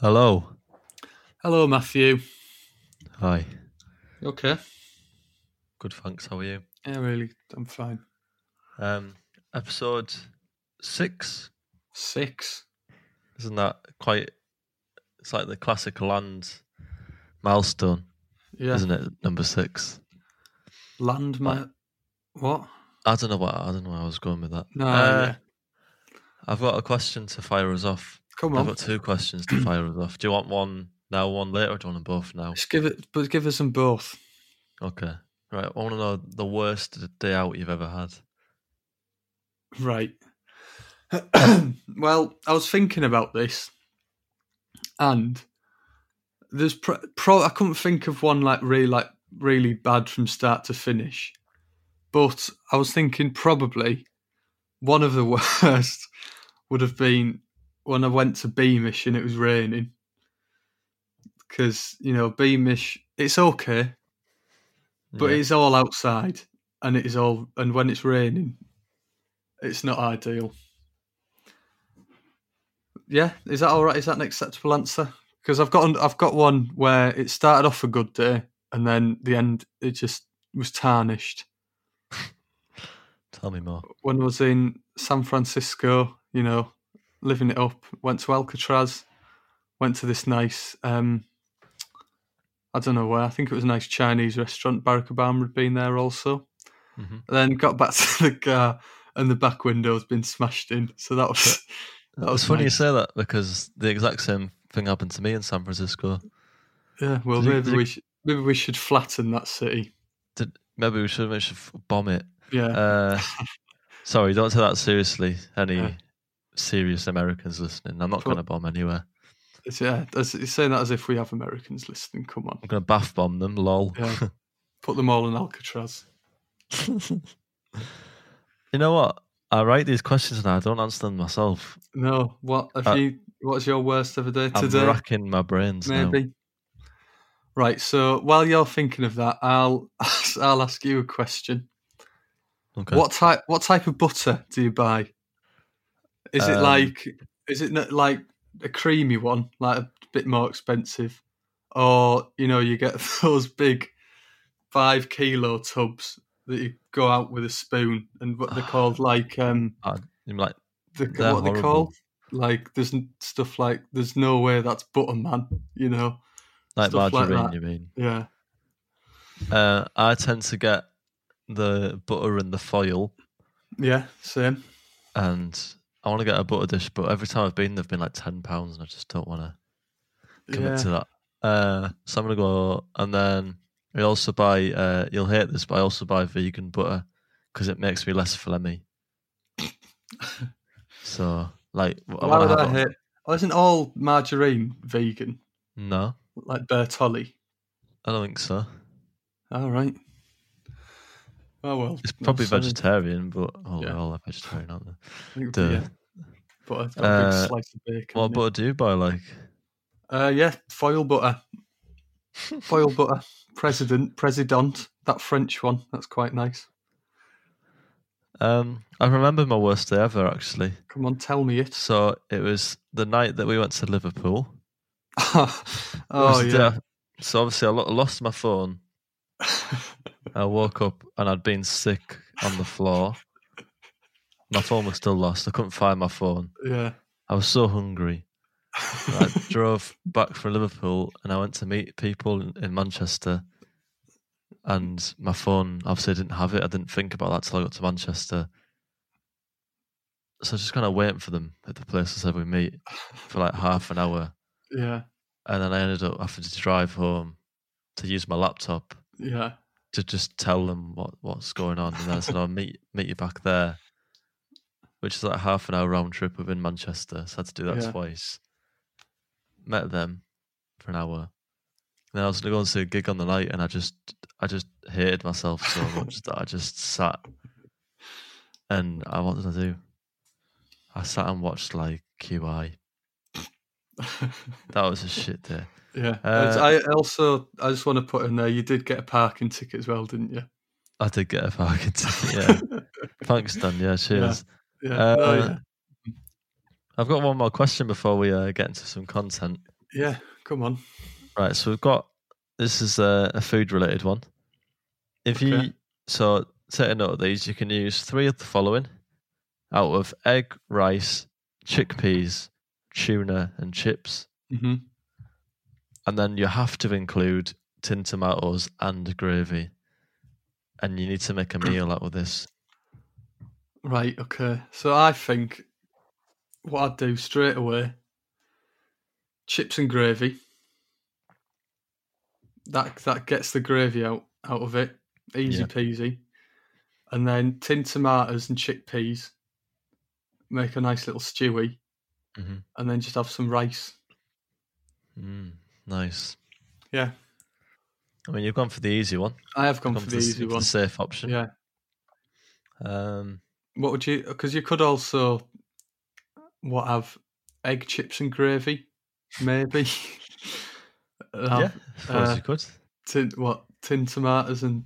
Hello. Hello, Matthew. Hi. You okay? Good, thanks. How are you? Yeah, really. I'm fine. Um, episode six. Six. Isn't that quite? It's like the classic land milestone, Yeah. isn't it? Number six. Land my. What? I don't know what I don't know where I was going with that. No, Uh, yeah. I've got a question to fire us off. Come on. I've got two questions to fire us off. Do you want one now, one later, or do you want them both now? Just give it, but give us them both. Okay. Right. I want to know the worst day out you've ever had. Right. well, I was thinking about this, and there's pro, pro. I couldn't think of one like really, like really bad from start to finish, but I was thinking probably one of the worst would have been when I went to Beamish and it was raining. Because you know Beamish, it's okay, but Yeah. it's all outside and it is all and when it's raining it's not ideal yeah is that all right is that an acceptable answer because i've got i've got one where it started off a good day and then the end it just was tarnished Tell me more. when i was in san francisco you know living it up went to alcatraz went to this nice um i don't know where i think it was a nice chinese restaurant barack obama had been there also hmm then got back to the car and the back window's been smashed in. So that was that was It's funny you say that because the exact same thing happened to me in San Francisco. Yeah, well Did maybe you- we should maybe we should flatten that city. Did maybe we should, we should bomb it? Yeah. Uh, sorry, don't take that seriously. Any Yeah. Serious Americans listening? I'm not going to bomb anywhere. It's, yeah, that's, you're saying that as if we have Americans listening. Come on. I'm going to bath bomb them. Lol. Yeah. Put them all in Alcatraz. you know what? I write these questions and I don't answer them myself. No, what have Uh, you what's your worst ever day today? I'm racking my brains now. maybe. Right, so while you're thinking of that, I'll I'll ask you a question. Okay. What type what type of butter do you buy? Is it Um, like is it not like a creamy one, like a bit more expensive, or you know you get those big five kilo tubs that you go out with a spoon and what they're called like um I'm like, the, They're what horrible. called like there's stuff like there's no way that's butter man, you know like Stuff like margarine, that. you mean? yeah Uh, I tend to get the butter and the foil, yeah same and I want to get a butter dish, but every time I've been, they've been like ten pounds, and I just don't want to commit yeah to that. Uh, so I'm gonna go, and then I also buy. Uh, you'll hate this, but I also buy vegan butter because it makes me less phlegmy. so, like, I why would I hate oh, isn't all margarine vegan No, like Bertolli I don't think so. All right. Oh well. It's probably vegetarian, but oh, Yeah. they're all vegetarian, aren't they? Think- yeah. But I've got a big Uh, slice of bacon. What in it. butter do you buy? Like, Uh, yeah, foil butter. Foil butter. President, President, that French one. That's quite nice. um, I remember my worst day ever actually. Come on, tell me it. So it was the night that we went to Liverpool. Oh was day yeah. So obviously I lost my phone. I woke up and I'd been sick on the floor. My phone was still lost. I couldn't find my phone. yeah. I was so hungry. I drove back from Liverpool and I went to meet people in, in Manchester. And my phone, obviously, I didn't have it. I didn't think about that till I got to Manchester. So I was just kind of waiting for them at the place I said we meet for like half an hour. yeah. And then I ended up having to drive home to use my laptop Yeah. to just tell them what, what's going on. And then I said, I'll meet, meet you back there, which is like a half an hour round trip within Manchester. So I had to do that Yeah. twice. Met them for an hour. Then I was going to go and see a gig on the night, and I just, I just hated myself so much that I just sat. And I what did I do? I sat and watched like QI. That was a shit day. yeah. Uh, I also I just want to put in there. You did get a parking ticket as well, didn't you? I did get a parking ticket. Yeah, thanks, Dan. Yeah, cheers. Yeah. Uh, oh, yeah. I've got one more question before we uh, get into some content. Yeah, come on. Right, so we've got this is a, a food related one. If you so take a note of these, you can use three of the following out of egg, rice, chickpeas, tuna, and chips, hmm and then you have to include tin tomatoes and gravy, and you need to make a meal out of this. Right, okay. So I think what I'd do straight away chips and gravy. That that gets the gravy out out of it. Easy Yeah. peasy. And then tin tomatoes and chickpeas. Make a nice little stewy. Mhm. And then just have some rice. Mm, nice. Yeah. I mean, you've gone for the easy one. I have gone Gone for for the easy one. the safe option. Yeah. Um, What would you because you could also what have egg chips and gravy, maybe. Have yeah, I suppose uh, you could. tin what tin tomatoes and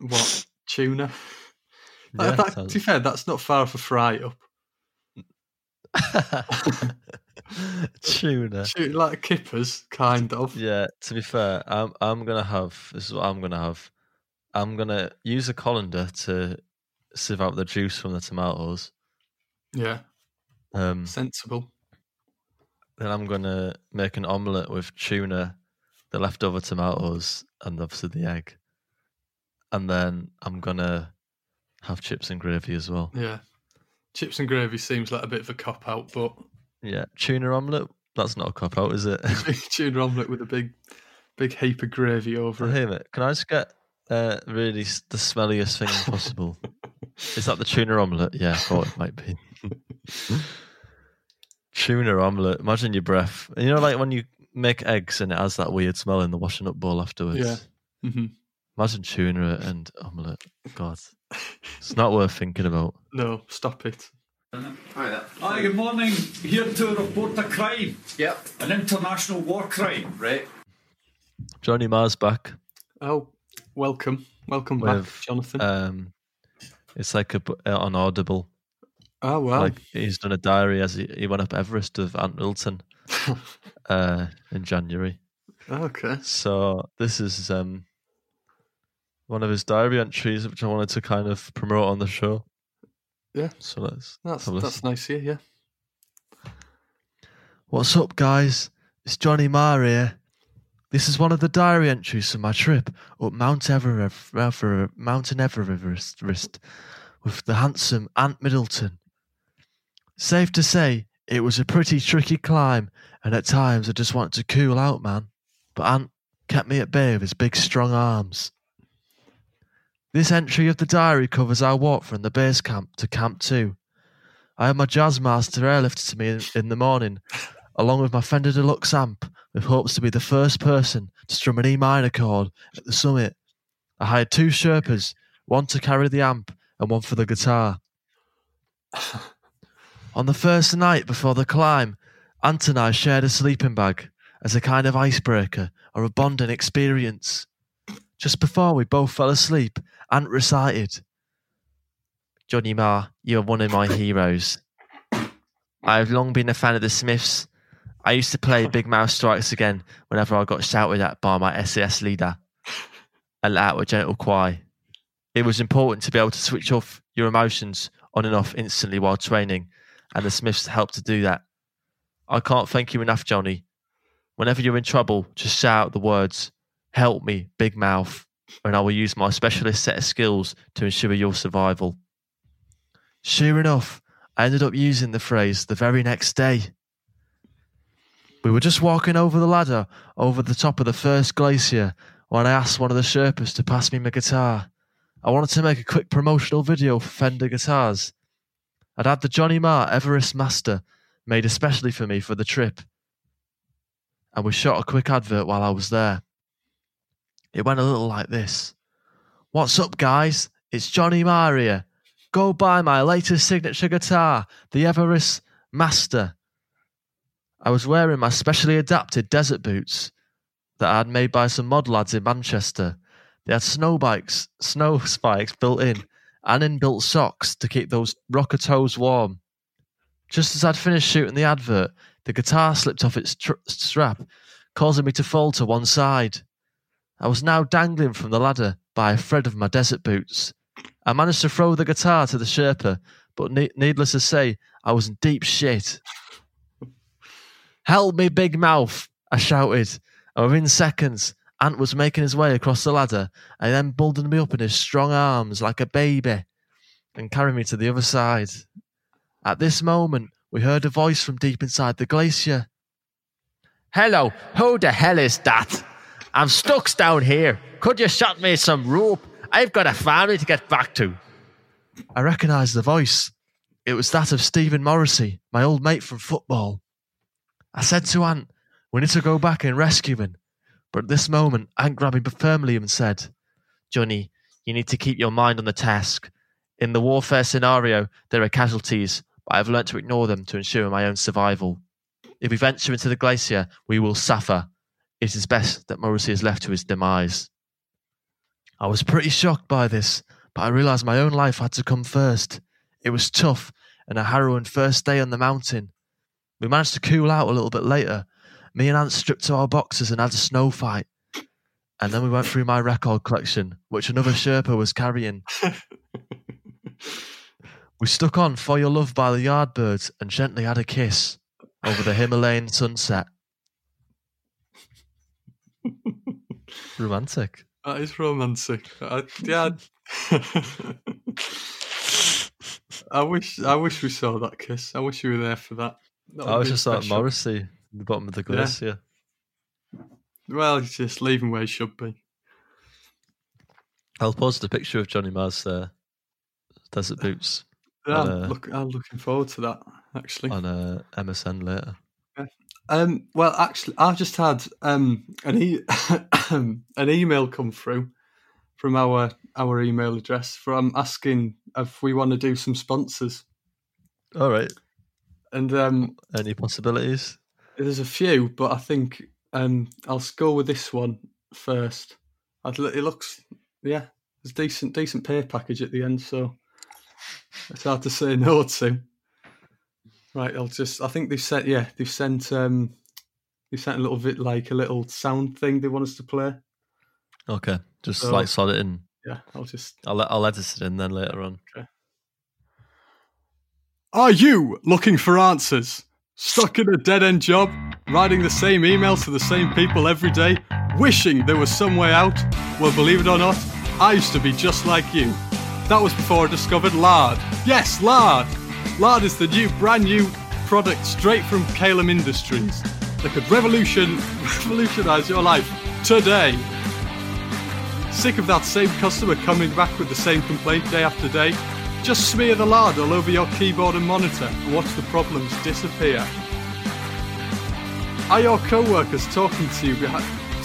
what tuna. That- Yeah, that- to sounds- be fair, that's not far off a fry up. Tuna. Tu- Like kippers, kind of. Yeah, to be fair, I'm I'm gonna have this is what I'm gonna have. I'm gonna use a colander to sieve out the juice from the tomatoes. Yeah, Um, sensible. then I'm gonna make an omelette with tuna, the leftover tomatoes, and obviously the egg. And then I'm gonna have chips and gravy as well. Yeah, chips and gravy seems like a bit of a cop out, but Yeah, tuna omelette. That's not a cop out, is it? tuna omelette with a big, big heap of gravy over it. Hey mate, can I just get uh, really the smelliest thing possible? Is that the tuna omelette? Yeah, I thought it might be. tuna omelette. Imagine your breath. You know, like when you make eggs and it has that weird smell in the washing up bowl afterwards. Yeah. hmm Imagine tuna and omelette. God, it's not worth thinking about. No, stop it. Hi, there. Hi, good morning. Here to report a crime. Yep. An international war crime. Right. Johnny Marr's back. Oh, welcome, welcome With, back, Jonathan. Um, it's like a uh, on Audible. oh wow, Like he's done a diary as he, he went up Everest with Ant Wilton uh, in January. okay. So this is um one of his diary entries, which I wanted to kind of promote on the show. Yeah. So let's That's that's listen. nice here. Yeah. What's up, guys? It's Johnny Marr here. This is one of the diary entries from my trip up Mount Everest, Ever, Mountain Everest with the handsome Ant Middleton. Safe to say, it was a pretty tricky climb, and at times I just wanted to cool out, man. But Ant kept me at bay with his big, strong arms. This entry of the diary covers our walk from the base camp to Camp 2. I had my Jazzmaster airlifted to me in the morning, along with my Fender Deluxe amp, with hopes to be the first person to strum an E minor chord at the summit. I hired two Sherpas, one to carry the amp and one for the guitar. On the first night before the climb, Ant and I shared a sleeping bag as a kind of icebreaker or a bonding experience. Just before we both fell asleep, Ant recited, Johnny Marr, you are one of my heroes. I have long been a fan of the Smiths. I used to play Big Mouth Strikes Again whenever I got shouted at by my SBS leader and let out a gentle cry. It was important to be able to switch off your emotions on and off instantly while training, and the Smiths helped to do that. I can't thank you enough, Johnny. Whenever you're in trouble, just shout out the words, Help me, Big Mouth, and I will use my specialist set of skills to ensure your survival. Sure enough, I ended up using the phrase the very next day. We were just walking over the ladder over the top of the first glacier when I asked one of the Sherpas to pass me my guitar. I wanted to make a quick promotional video for Fender guitars. I'd had the Johnny Marr Everest Master made especially for me for the trip. And we shot a quick advert while I was there. It went a little like this What's up, guys? It's Johnny Marr here. Go buy my latest signature guitar, the Everest Master. I was wearing my specially adapted desert boots that I had made by some mod lads in Manchester. They had snow bikes, snow spikes built in, and inbuilt socks to keep those rocker toes warm. Just as I'd finished shooting the advert, the guitar slipped off its tr- strap causing me to fall to one side. I was now dangling from the ladder by a thread of my desert boots. I managed to throw the guitar to the Sherpa, but ne- needless to say, I was in deep shit. Help me, big mouth! I shouted, and within seconds, Ant was making his way across the ladder and then bundled me up in his strong arms like a baby and carried me to the other side. At this moment, we heard a voice from deep inside the glacier. Hello, who the hell is that? I'm stuck down here. Could you shot me some rope? I've got a family to get back to. I recognised the voice. It was that of Steven Morrissey, my old mate from football. I said to Ant, We need to go back and rescue him. But at this moment, Ant grabbed me firmly and said, Johnny, you need to keep your mind on the task. In the warfare scenario, there are casualties, but I've learnt to ignore them to ensure my own survival. If we venture into the glacier, we will suffer. It is best that Morrissey is left to his demise. I was pretty shocked by this, but I realised my own life had to come first. It was tough and a harrowing first day on the mountain. We managed to cool out a little bit later. Me and Ant stripped to our boxes and had a snow fight. And then we went through my record collection, which another Sherpa was carrying. we stuck on For Your Love by the Yardbirds and gently had a kiss over the Himalayan sunset. Romantic. That is romantic. I, yeah. I wish I wish we saw that kiss. I wish you were there for that. I was just like Morrissey, the bottom of the glacier. Yeah. Well, he's just leaving where he should be. I'll post a picture of Johnny Marr's there. Desert boots. Yeah, on, I'm, look, I'm looking forward to that actually. On uh, MSN later. Yeah. Um, well, actually, I've just had um, an, e- an email come through from our our email address from asking if we want to do some sponsors. All right. And um, any possibilities? There's a few, but I think um, I'll go with this one first. it looks, yeah, there's decent decent pay package at the end, so it's hard to say no to. Right, I'll just. I think they've sent. Yeah, they've sent. Um, they sent a little bit like a little sound thing they want us to play. Okay, just so, like slot it in. Yeah, I'll just. I'll I'll edit it in then later on. Okay. Are you looking for answers? Stuck in a dead end job, writing the same emails to the same people every day, wishing there was some way out? Well, believe it or not, I used to be just like you. That was before I discovered lard. Yes, lard! Lard is the new, brand new product straight from Caelum Industries that could revolution, revolutionize your life today. Sick of that same customer coming back with the same complaint day after day? Just smear the lard all over your keyboard and monitor and watch the problems disappear. Are your co-workers talking to you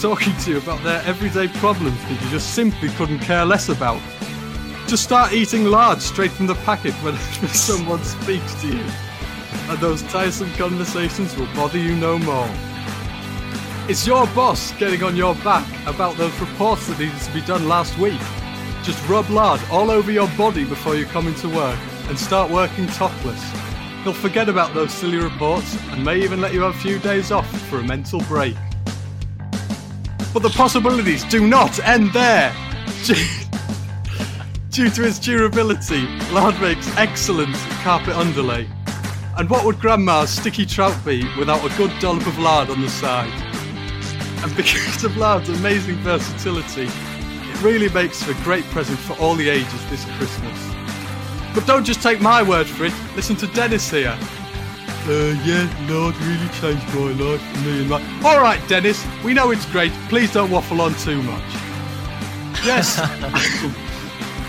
talking to you about their everyday problems that you just simply couldn't care less about? Just start eating lard straight from the packet whenever someone speaks to you. And those tiresome conversations will bother you no more. It's your boss getting on your back about those reports that needed to be done last week. Just rub lard all over your body before you come into work and start working topless. He'll forget about those silly reports and may even let you have a few days off for a mental break. But the possibilities do not end there! Due to its durability, lard makes excellent carpet underlay. And what would Grandma's sticky trout be without a good dollop of lard on the side? And because of lard's amazing versatility, it really makes for a great present for all the ages this Christmas. But don't just take my word for it, listen to Dennis here. Uh, yeah, Lord really changed my life, me and my... Alright, Dennis, we know it's great, please don't waffle on too much. Yes,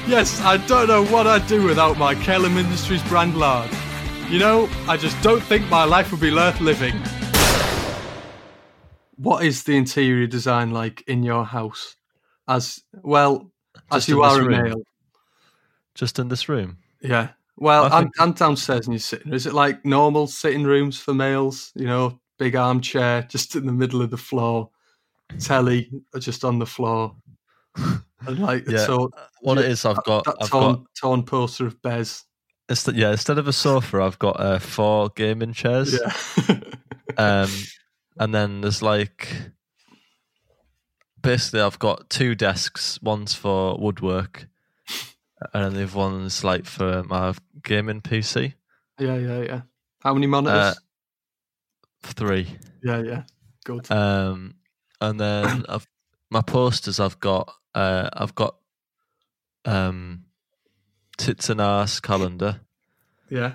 Yes, I don't know what I'd do without my Caelum Industries brand lard. You know, I just don't think my life would be worth living. What is the interior design like in your house? As well just as you are a male. Just in this room. Yeah. Well, I'm, think... Downstairs and you're sitting. Is it like normal sitting rooms for males? You know, big armchair just in the middle of the floor, telly just on the floor. And like, yeah. so what it is, I've got, that I've torn, got torn poster of Bez. Instead, yeah, instead of a sofa, I've got uh, four gaming chairs. Yeah. um, and then there's like basically I've got two desks. One's for woodwork, and then the other one's like for my gaming PC. Yeah, yeah, yeah. How many monitors? Uh, three. yeah, yeah. Good. Um, and then I've my posters. I've got uh, I've got um, tits and ass calendar. yeah.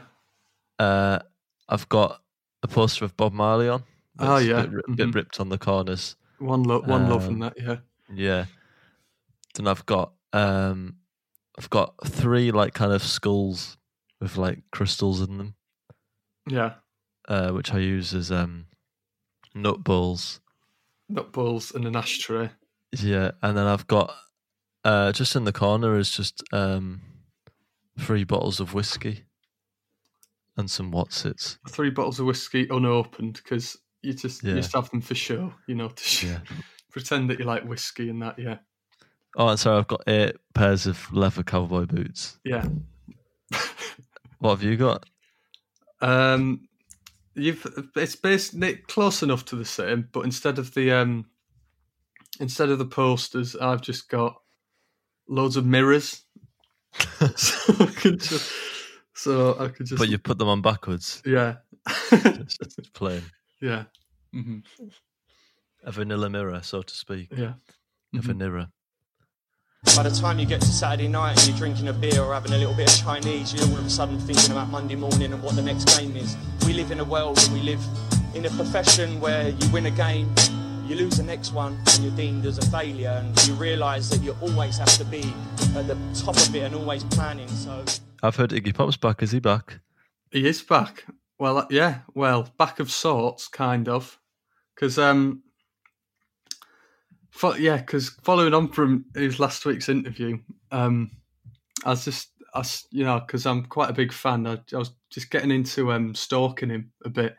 Uh, I've got a poster of Bob Marley on. Oh, It's a yeah. bit, ri- bit Mhm. ripped on the corners. One love, one love, Um, and that. Yeah. Yeah. Then I've got um, I've got three like kind of skulls with like crystals in them, Yeah. uh, which I use as um, nut bowls. Nut balls and an ashtray. Yeah, and then I've got uh, just in the corner is just um, three bottles of whiskey and some Wotsits. Three bottles of whiskey unopened because you just you just have them for show, you know, to Yeah. pretend that you like whiskey and that. Yeah. Oh, sorry, I've got eight pairs of leather cowboy boots. Yeah. What have you got? Um, you've it's basically close enough to the same, but instead of the um, instead of the posters, I've just got loads of mirrors. so I could just, so I could just, But you put them on backwards. yeah, Just plain. Yeah, hmm A vanilla mirror, so to speak. yeah. A vanilla. By the time you get to Saturday night and you're drinking a beer or having a little bit of Chinese, you're all of a sudden thinking about Monday morning and what the next game is. We live in a world and we live in a profession where you win a game, you lose the next one, and you're deemed as a failure, and you realise that you always have to be at the top of it and always planning. So. I've heard Iggy Pop's back. Is he back? He is back. Well, uh, yeah, well, back of sorts, kind of, because um, fo- yeah, because following on from his last week's interview, um, I was just, I you know, because I'm quite a big fan. I, I was just getting into um stalking him a bit,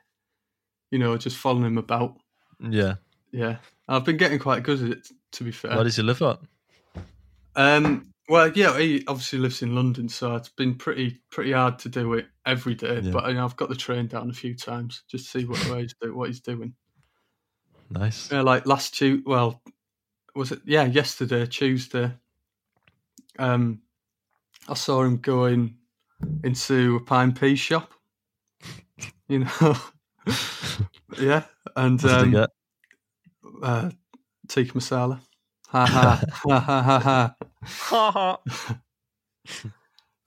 you know, just following him about. Yeah. Yeah, I've been getting quite good at it, to be fair. Where does he live at? Um, well, yeah, he obviously lives in London, so it's been pretty pretty hard to do it every day. Yeah. But you know, I've got the train down a few times just to see what he's, do, what he's doing. Nice. Yeah, like last Tuesday. Well, was it? Yeah, yesterday, Tuesday. Um, I saw him going into a pine pea shop. You know, yeah, and um, uh, tikka masala. Ha ha ha ha ha ha.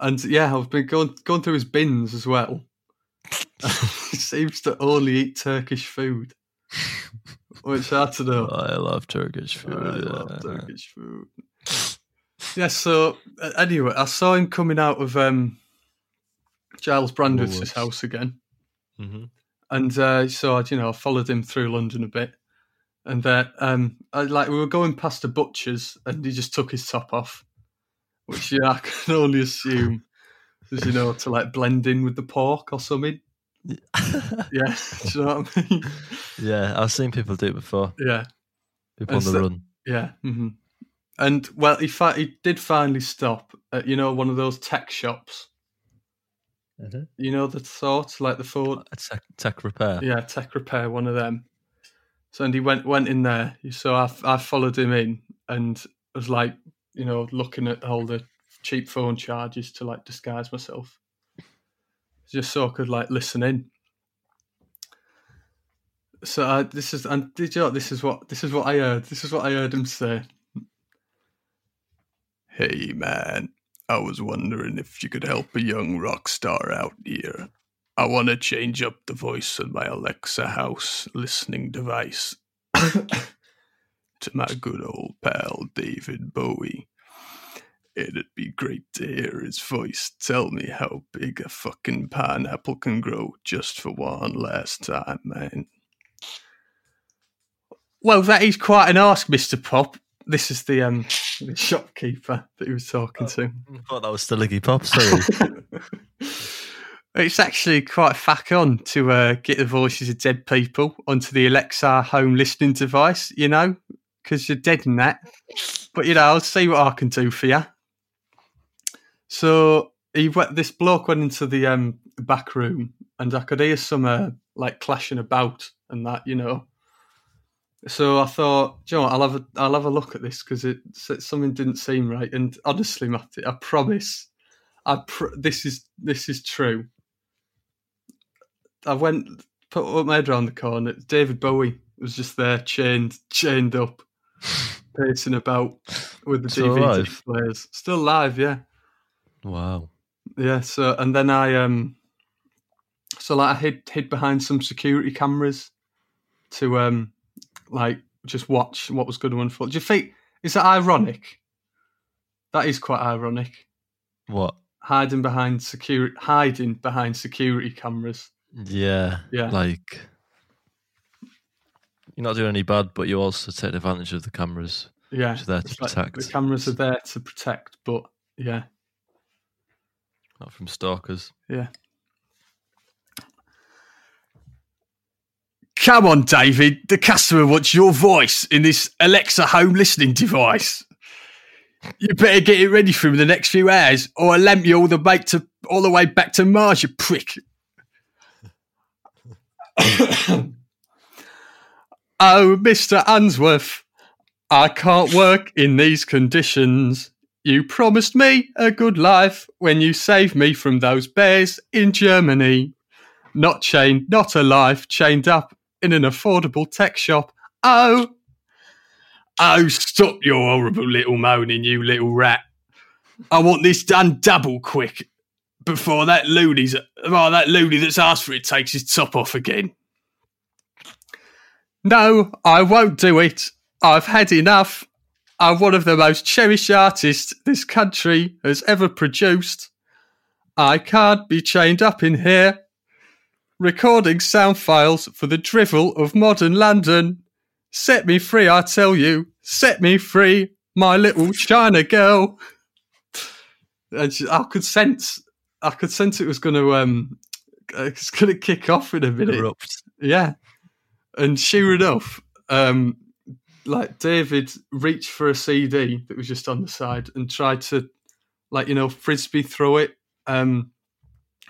And yeah, I've been going going through his bins as well. he seems to only eat Turkish food, which I don't know. I love Turkish food. I yeah. love Turkish food. Yeah, so anyway, I saw him coming out of um, Giles Brandreth's house again, hmm and uh, so I, you know, I followed him through London a bit, and that um, I, like we were going past a butcher's, and he just took his top off, which yeah, I can only assume is you know to like blend in with the pork or something. Yeah, do you know what I mean? yeah, I've seen people do it before. Yeah, People on And the so- run. Yeah. hmm And well, he he did finally stop at you know one of those tech shops. You know the sort like the Ford. Tech, tech repair. Yeah, tech repair. One of them. So and he went went in there. So I I followed him in and was like you know looking at all the cheap phone charges to like disguise myself, just so I could like listen in. So I, this is and did you know, this is what this is what I heard. This is what I heard him say. Hey man, I was wondering if you could help a young rock star out here. I want to change up the voice on my Alexa house listening device to my good old pal David Bowie. It'd be great to hear his voice tell me how big a fucking pineapple can grow just for one last time, man. Well, that is quite an ask, Mr. Pop. This is the um the shopkeeper that he was talking to. I thought that was still Iggy Pop. Sorry. It's actually quite fack on to uh, get the voices of dead people onto the Alexa home listening device, you know, because you're dead in that. But, you know, I'll see what I can do for you. So he went, this bloke went into the um, back room and I could hear some uh, like clashing about and that, you know. so I thought, you know what, I'll have a I'll have a look at this because it something didn't seem right. And honestly, Matty, I promise, I pr- this is this is true. I went put my head around the corner. David Bowie was just there, chained chained up, pacing about with the Still DVD alive? players. Still live, yeah. Wow. Yeah, so and then I um so like I hid hid behind some security cameras to um like just watch what was going to unfold. Do you think is that ironic? That is quite ironic. What? Hiding behind security hiding behind security cameras. Yeah. Yeah. Like you're not doing any bad, but you also take advantage of the cameras. Yeah. Which there to like protect. the cameras are there to protect, but yeah. Not from stalkers. Yeah. Come on, David. The customer wants your voice in this Alexa home listening device. You better get it ready for him in the next few hours, or I'll lamp you all the way to all the way back to Mars, you prick. oh, Mr. Unsworth, I can't work in these conditions. You promised me a good life when you saved me from those bears in Germany. Not chained, not alive, chained up in an affordable tech shop. Oh, oh, stop your horrible little moaning, you little rat. I want this done double quick before that loony's, oh, that loony that's asked for it takes his top off again. No, I won't do it. I've had enough. I'm one of the most cherished artists this country has ever produced. I can't be chained up in here. Recording sound files for the drivel of modern London. Set me free, I tell you. Set me free, my little China girl. And she- I could sense, I could sense it was going to, um, it's going to kick off in a minute. Erupt. Yeah. And sure enough, um, like David reached for a CD that was just on the side and tried to, like, you know, frisbee throw it um,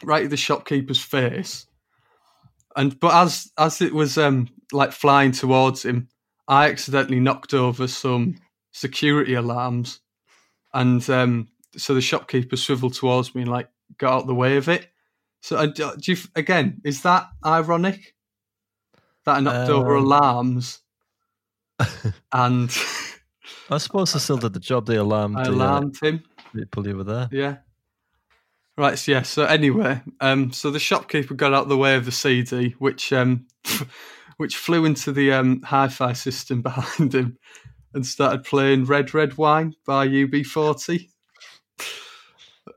right at the shopkeeper's face. And but as as it was um, like flying towards him, I accidentally knocked over some security alarms, and um, so the shopkeeper swiveled towards me and like got out the way of it. So do you again? Is that ironic? That I knocked over Um, alarms, and I suppose I still did the job. They alarmed I the uh, alarmed him. people were there. Yeah. Right. So yeah. So anyway, um, so the shopkeeper got out the way of the CD, which um, which flew into the um hi-fi system behind him, and started playing "Red Red Wine" by UB40.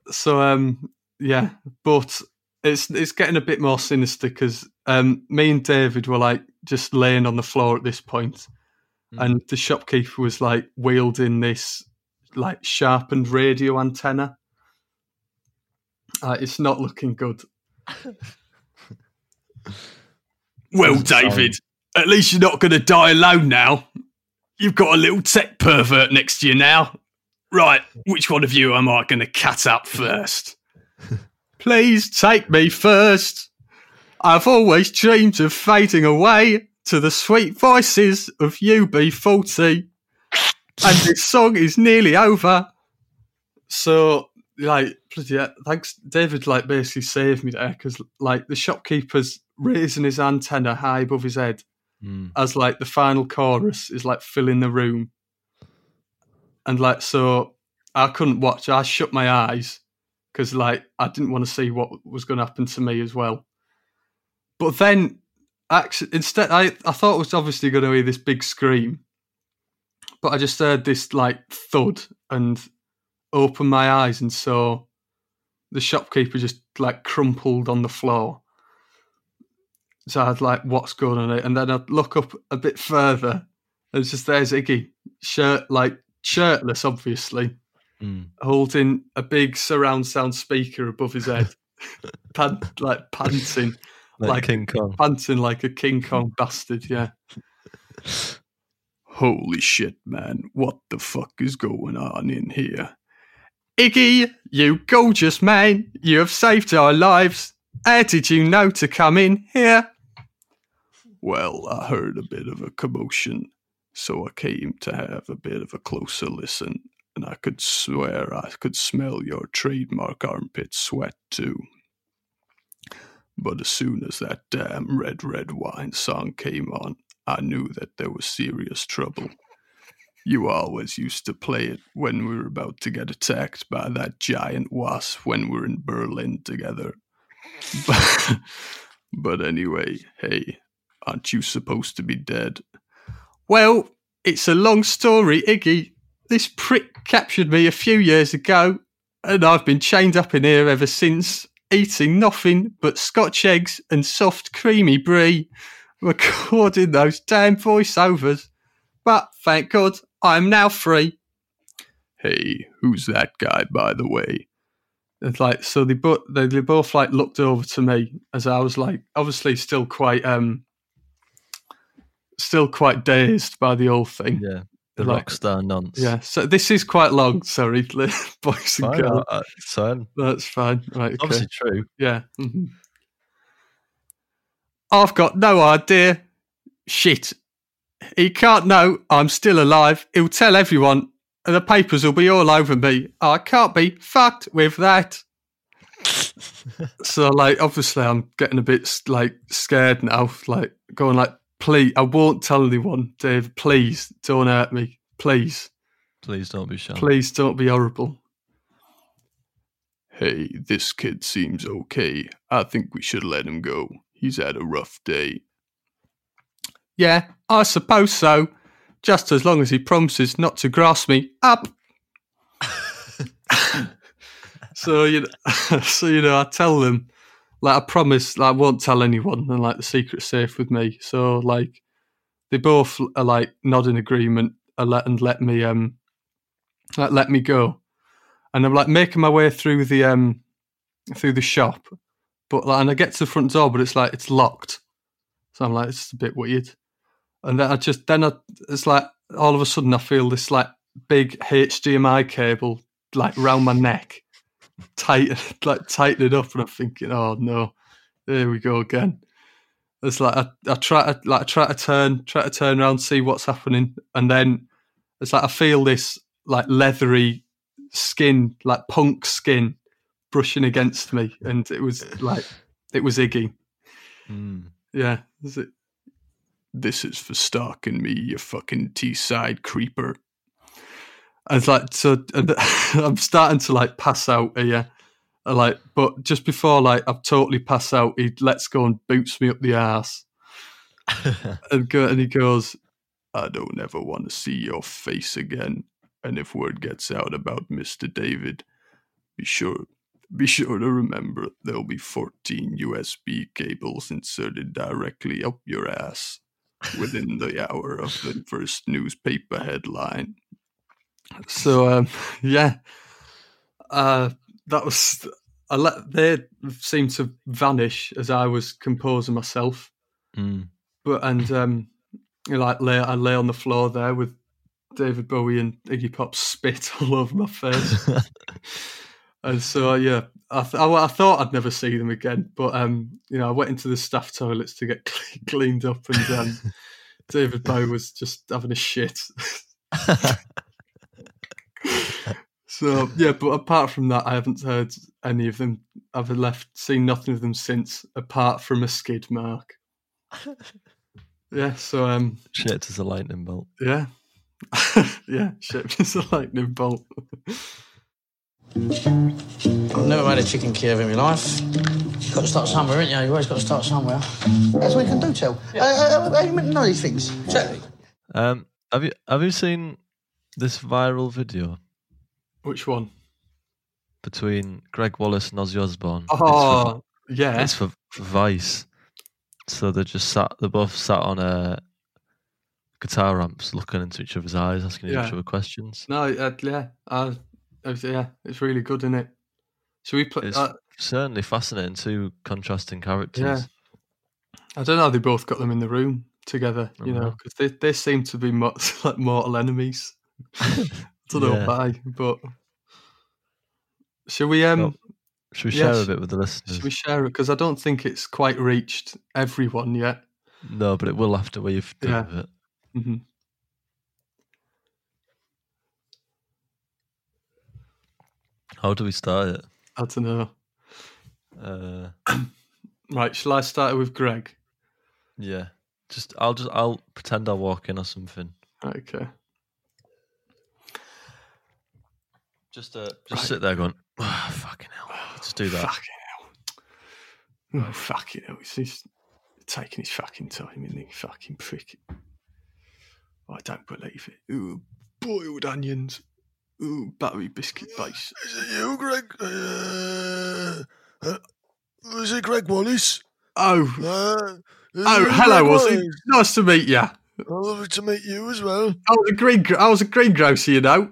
So um, yeah, but it's it's getting a bit more sinister because um, me and David were like just laying on the floor at this point, Mm. and the shopkeeper was like wielding this like sharpened radio antenna. Uh, it's not looking good. well, David, at least you're not going to die alone now. You've got a little tech pervert next to you now. Right, which one of you am I going to cut up first? Please take me first. I've always dreamed of fading away to the sweet voices of UB40. And this song is nearly over. So, like, bloody hell, thanks, David, like, basically saved me there because, like, the shopkeeper's raising his antenna high above his head Mm. as, like, the final chorus is, like, filling the room. And, like, so I couldn't watch. I shut my eyes because, like, I didn't want to see what was going to happen to me as well. But then, actually, instead, I, I thought it was obviously going to be this big scream, but I just heard this like thud and opened my eyes and saw the shopkeeper just like crumpled on the floor. So I'd like, what's going on? And then I'd look up a bit further. And it's just there's Iggy, shirt like shirtless, obviously, Mm. holding a big surround sound speaker above his head, Pant, like panting Like, Like- King Kong. panting like a King Kong bastard, yeah. Holy shit, man. What the fuck is going on in here? Iggy, you gorgeous man. You have saved our lives. How did you know to come in here? Well, I heard a bit of a commotion, so I came to have a bit of a closer listen, and I could swear I could smell your trademark armpit sweat too. But as soon as that damn Red Red Wine song came on, I knew that there was serious trouble. You always used to play it when we were about to get attacked by that giant wasp when we were in Berlin together. but anyway, hey, aren't you supposed to be dead? Well, it's a long story, Iggy. This prick captured me a few years ago, and I've been chained up in here ever since, eating nothing but Scotch eggs and soft, creamy brie, recording those damn voiceovers. But thank God, I'm now free. Hey, who's that guy, by the way? It's like so they both they, they both like looked over to me as I was like obviously still quite um still quite dazed by the whole thing. Yeah, the Like- rock star nonce. Yeah, so this is quite long. Sorry, boys and Fine, girls. uh, fine. That's fine. Right. Okay. obviously true. Yeah. mhm. I've got no idea. Shit. He can't know I'm still alive. He'll tell everyone, and the papers will be all over me. I can't be fucked with that. so, like, obviously, I'm getting a bit like scared now. Like, going like, please, I won't tell anyone, Dave. Please don't hurt me. Please. Please don't be shy. Please don't be horrible. Hey, this kid seems okay. I think we should let him go. He's had a rough day. Yeah, I suppose so. Just as long as he promises not to grass me up. so you know, so you know, I tell them like I promise like, I won't tell anyone, and like the secret's safe with me. So like they both are like nod in agreement and let and let me um like let me go. And I'm like making my way through the um through the shop, but like, and I get to the front door, but it's like it's locked. So I'm like, it's a bit weird. And then I just then I it's like all of a sudden I feel this like big HDMI cable like round my neck, tight like tightening up, and I'm thinking, oh no, there we go again. It's like I, I try to like I try to turn try to turn around see what's happening, and then it's like I feel this like leathery skin, like punk skin, brushing against me, and it was like it was Iggy. Mm. Yeah, is it? This is for stalking me, you fucking Teesside creeper. I was like, so I'm starting to like pass out here. Like, but just before like I've totally passed out, he lets go and boots me up the ass, and go and he goes, "I don't ever want to see your face again. And if word gets out about Mister David, be sure be sure to remember there'll be 14 USB cables inserted directly up your ass within the hour of the first newspaper headline. So, um, yeah, uh, that was. I let they seemed to vanish as I was composing myself, Mm. but and um, you know, like lay I lay on the floor there with David Bowie and Iggy Pop spit all over my face. And so, yeah, I, th- I, I thought I'd never see them again, but um, you know, I went into the staff toilets to get cleaned up, and um, David Bowie was just having a shit. So yeah, but apart from that, I haven't heard any of them. I've left, seen nothing of them since, apart from a skid mark. Yeah, so um, Shit as a lightning bolt. yeah, yeah, shit, it's a lightning bolt. I've never made a chicken Kiev in my life. You've got to start somewhere, ain't you? You always got to start somewhere. That's what you can do, Tel. Uh, uh, uh, you know these things. Exactly. Um, have you have you seen this viral video Which one? between Greg Wallace and Ozzy Osbourne? It's for- Oh, yeah. It's for, for Vice. So they just sat. They both sat on a guitar ramps, looking into each other's eyes, asking Yeah. each other questions. No, uh, yeah, uh, uh, yeah, it's really good, isn't it? Should we play? It's Uh, certainly fascinating. Two contrasting characters. yeah, I don't know. how They both got them in the room together, you know, Uh-huh. because they they seem to be mo- like mortal enemies. I don't know Yeah. why, but should we um Well, Should we Yeah, share sh- a bit with the listeners? should we share it? Because I don't think it's quite reached everyone yet. No, but it will after we've done Yeah. it. hmm How do we start it? I don't know. Uh, Right, shall I start it with Greg? yeah, just I'll just I'll pretend I'll walk in or something. Okay. Just uh, just sit there going, oh, fucking hell. Let's do that. Fucking hell. Oh, fucking hell. He's, he's taking his fucking time, isn't he? Fucking prick. I don't believe it. Ooh, boiled onions. Ooh, battery biscuit base. Is it you, Gregg? Uh, uh, is it Gregg Wallace? Oh, Uh, oh, hello, was it? Wallace? Nice to meet you. Lovely to meet you as well. I was a green, I was a greengrocer, you know.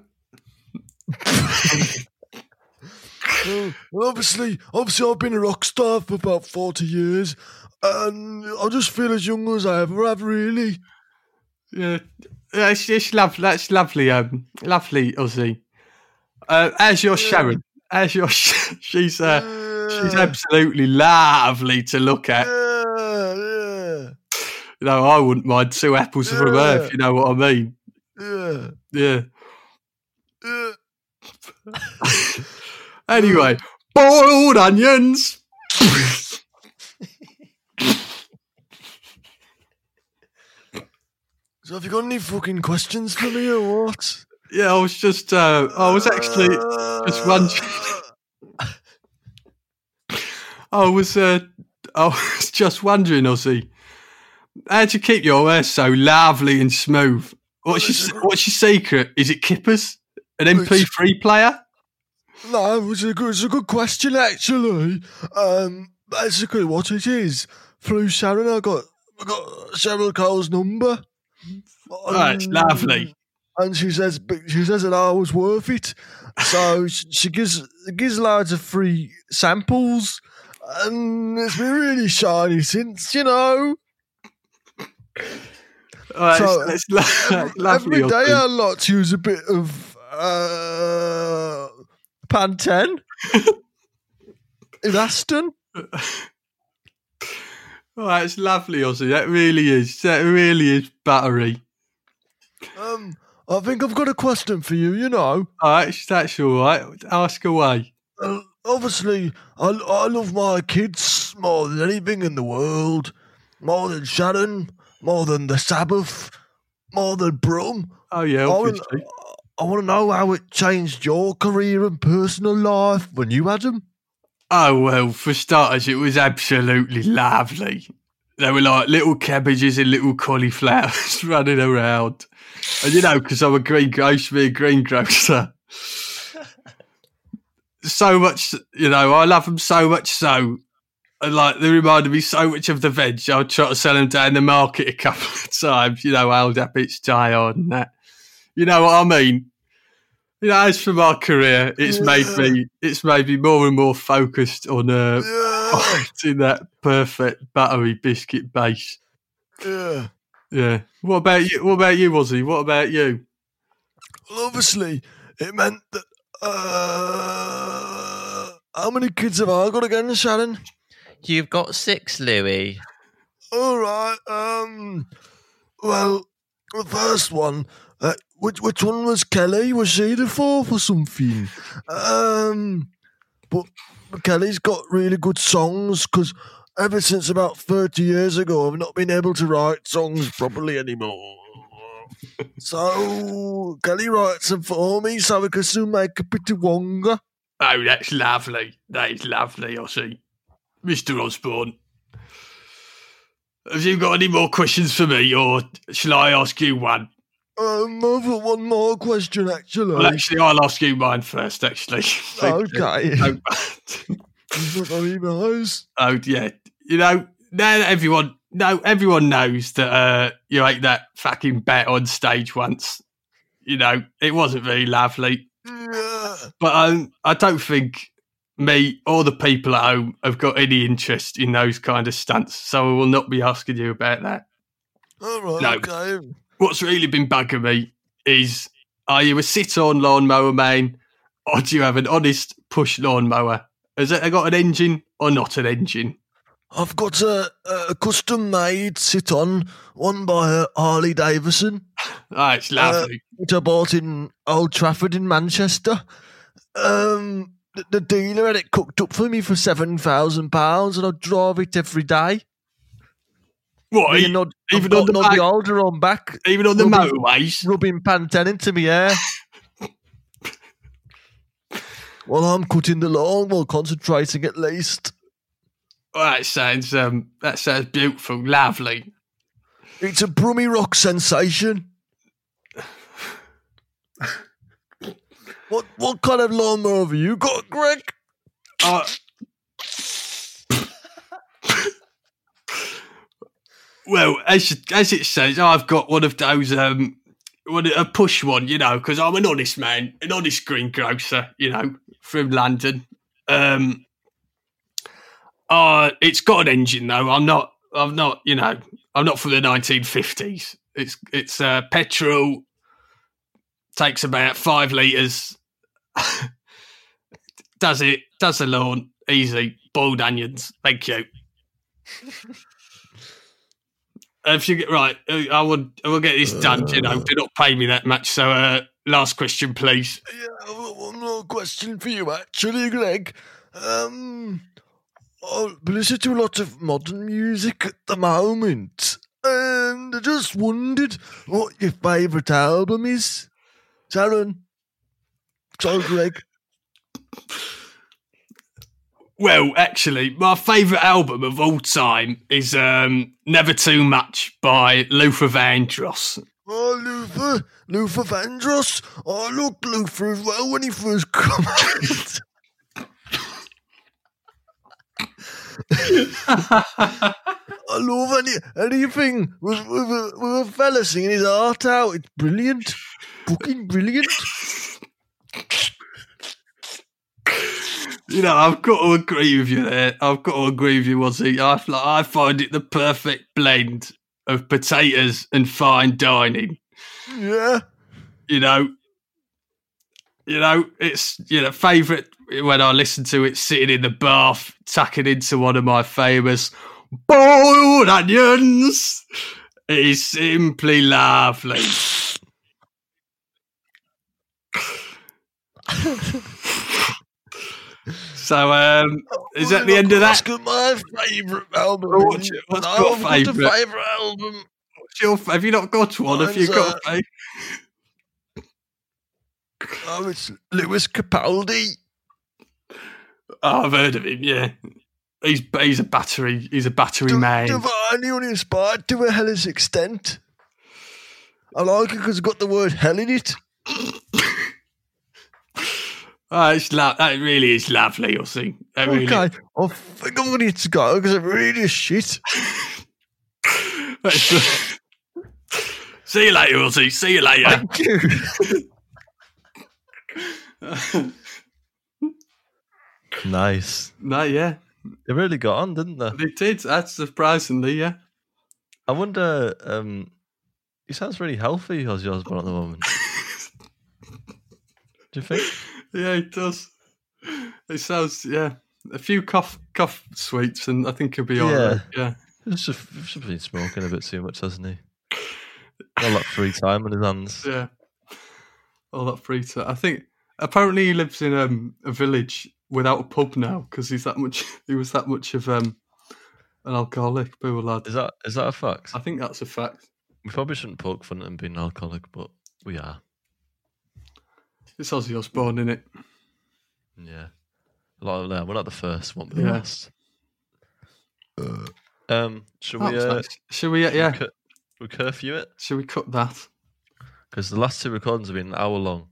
Well, obviously, obviously, I've been a rock star for about forty years, and I just feel as young as I ever have. Really, Yeah, yeah it's, it's lovely. That's lovely. Um, lovely, Ozzy. Uh, as your Sharon, as your she's uh, she's absolutely lovely to look at. yeah, yeah, You know, I wouldn't mind two apples from her if you know what I mean. yeah, Yeah. yeah. Anyway, boiled onions. So, have you got any fucking questions for me or what? Yeah, I was just, uh, I was actually just wondering. I was, uh, I was just wondering, Ozzy, how'd you keep your hair so lovely and smooth? What's your, what's your secret? Is it Kippers? An MP3 player? No, it's a good, it's a good question actually. Um, basically, what it is through Sharon, I got I got Cheryl Cole's number. Oh, it's lovely. and she says she says that I was worth it. So she gives gives loads of free samples, and it's been really shiny since you know. Oh, So, it's, lo- Every, lovely. every day. I like to use a bit of uh, Pantene in Aston. Oh, it's lovely, Ozzy. That really is. That really is battery. Um, I think I've got a question for you. You know, Oh, that's, that's all right. Ask away. uh, obviously, I, I love my kids more than anything in the world, more than Sharon, more than the Sabbath, more than Brum. Oh, yeah, obviously. I want to know how it changed your career and personal life when you had them. Oh, well, for starters, it was absolutely lovely. They were like little cabbages and little cauliflowers running around. And, you know, because I'm a greengrocer, me a greengrocer. so much, you know, I love them so much so. And, like, they reminded me so much of the veg. I would try to sell them down the market a couple of times, you know, hold up its tie on and that. You know what I mean? You know, as for my career, it's made me it's made me more and more focused on uh, Yeah, finding that perfect battery biscuit base. yeah. Yeah. What about you? What about you, Ozzy? What about you? Well, obviously, it meant that. Uh, how many kids have I got again, Shannon? You've got six, Louis. All right. Um. Well, the first one. Uh, which which one was Kelly? Was she the fourth or something? Um. But Kelly's got really good songs because ever since about thirty years ago, I've not been able to write songs properly anymore. so Kelly writes them for me, so we can soon make a pretty wonga. Oh, that's lovely. That is lovely, Ozzy. Mr. Osbourne. Have you got any more questions for me, or shall I ask you one? Um, I've got one more question actually. Well, actually, I'll ask you mine first, actually. okay. Oh. Oh yeah, you know now everyone no everyone knows that uh, you ate that fucking bet on stage once. You know it wasn't very lovely, Yeah. but um, I don't think me or the people at home have got any interest in those kind of stunts, so I will not be asking you about that. All right. No. Okay. What's really been bugging me is: Are you a sit-on lawnmower man, or do you have an honest push lawnmower? Has it got an engine or not an engine? I've got a, a custom made sit on, one by uh, Harley Davidson, Oh, it's lovely. which I bought in Old Trafford in Manchester. Um, the, the dealer had it cooked up for me for seven thousand pounds, and I drive it every day. What? Me Nod- even on the back- Alder on back, even on the rubbing- motorways? rubbing Pantene into me hair. While I'm cutting the lawn, while concentrating at least. Oh, that sounds um, that sounds beautiful, lovely. It's a Brummy Rock sensation. what what kind of lawnmower have you got, Gregg? Uh, well, as as it says, I've got one of those um, one, a push one, you know, because I'm an honest man, an honest greengrocer, you know, from London. Um, uh, it's got an engine though. I'm not. I'm not. You know, I'm not from the 1950s. It's it's uh, petrol. Takes about five liters. does it? Does the lawn easy? Boiled onions. Thank you. if you get right, uh, I would. I will get this done. You know, do not pay me that much. So, uh, last question, please. Yeah, one more question for you, actually, Gregg. Um, I listen to a lot of modern music at the moment, and I just wondered what your favourite album is. Sharon. So, Gregg. Well, actually, my favourite album of all time is um, "Never Too Much" by Luther Vandross. Oh, Luther, Luther Vandross. I looked Luther as well when he first come out. I love any anything with, with, a, with a fella singing his heart out. It's brilliant. Fucking brilliant. You know, I've got to agree with you there. I've got to agree with you, Wazzy. I find it the perfect blend of potatoes and fine dining. Yeah. You know, you know, it's you know favourite when I listen to it sitting in the bath, tucking into one of my famous boiled onions. It is simply lovely. so, um, is that the end of that? My favourite album. What's your- what's your I've got a favourite? favourite album. What's your- have you not got one? Have you Mine's, got? uh, a Oh, it's Lewis Capaldi. Oh, I've heard of him. Yeah, he's he's a battery. He's a battery man. Divinely inspired to a hellish extent. I like it because it's got the word hell in it. Oh, it's lo- that really is lovely. You'll see. That really- Okay, I think I'm going to need to go because it really is shit. see you later, Wilsey. See you later. Thank you. Nice. no, yeah, They really got on, didn't they? they did. That's surprisingly, yeah. I wonder. Um, he sounds really healthy, Ozzy Osbourne, at the moment. Do you think? Yeah, it does. It sounds yeah. A few cough cough sweets, and I think he'll be all Yeah. right. Yeah. He's just, been smoking a bit too much, hasn't he? Got a lot free time on his hands. Yeah. All that free time. I think apparently he lives in um, a village without a pub now because he's that much. He was that much of um, an alcoholic. Poor lad. Is that is that a fact? I think that's a fact. We probably shouldn't poke fun at him being an alcoholic, but we are. It's Ozzy Osbourne, isn't it? Yeah. A lot of, them. we're not the first, won't be the Yeah. last. Um, should That we, was uh, nice. Should we? Yeah. cur- we curfew it? Should we cut that? Because the last two recordings have been an hour long.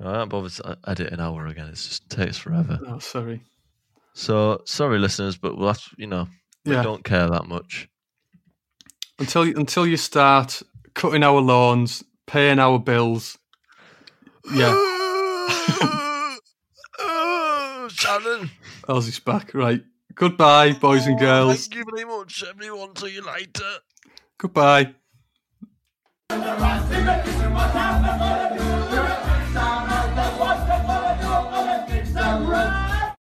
I can't bother to uh, edit an hour again. It just takes forever. Oh, sorry. So sorry, listeners, but we'll have to, you know, we Yeah. don't care that much. Until until you start cutting our lawns, paying our bills. Yeah, Shannon. Ozzy's back. Right. Goodbye, boys and Oh, girls. Thank you very much, everyone. See you later. Goodbye. What happened?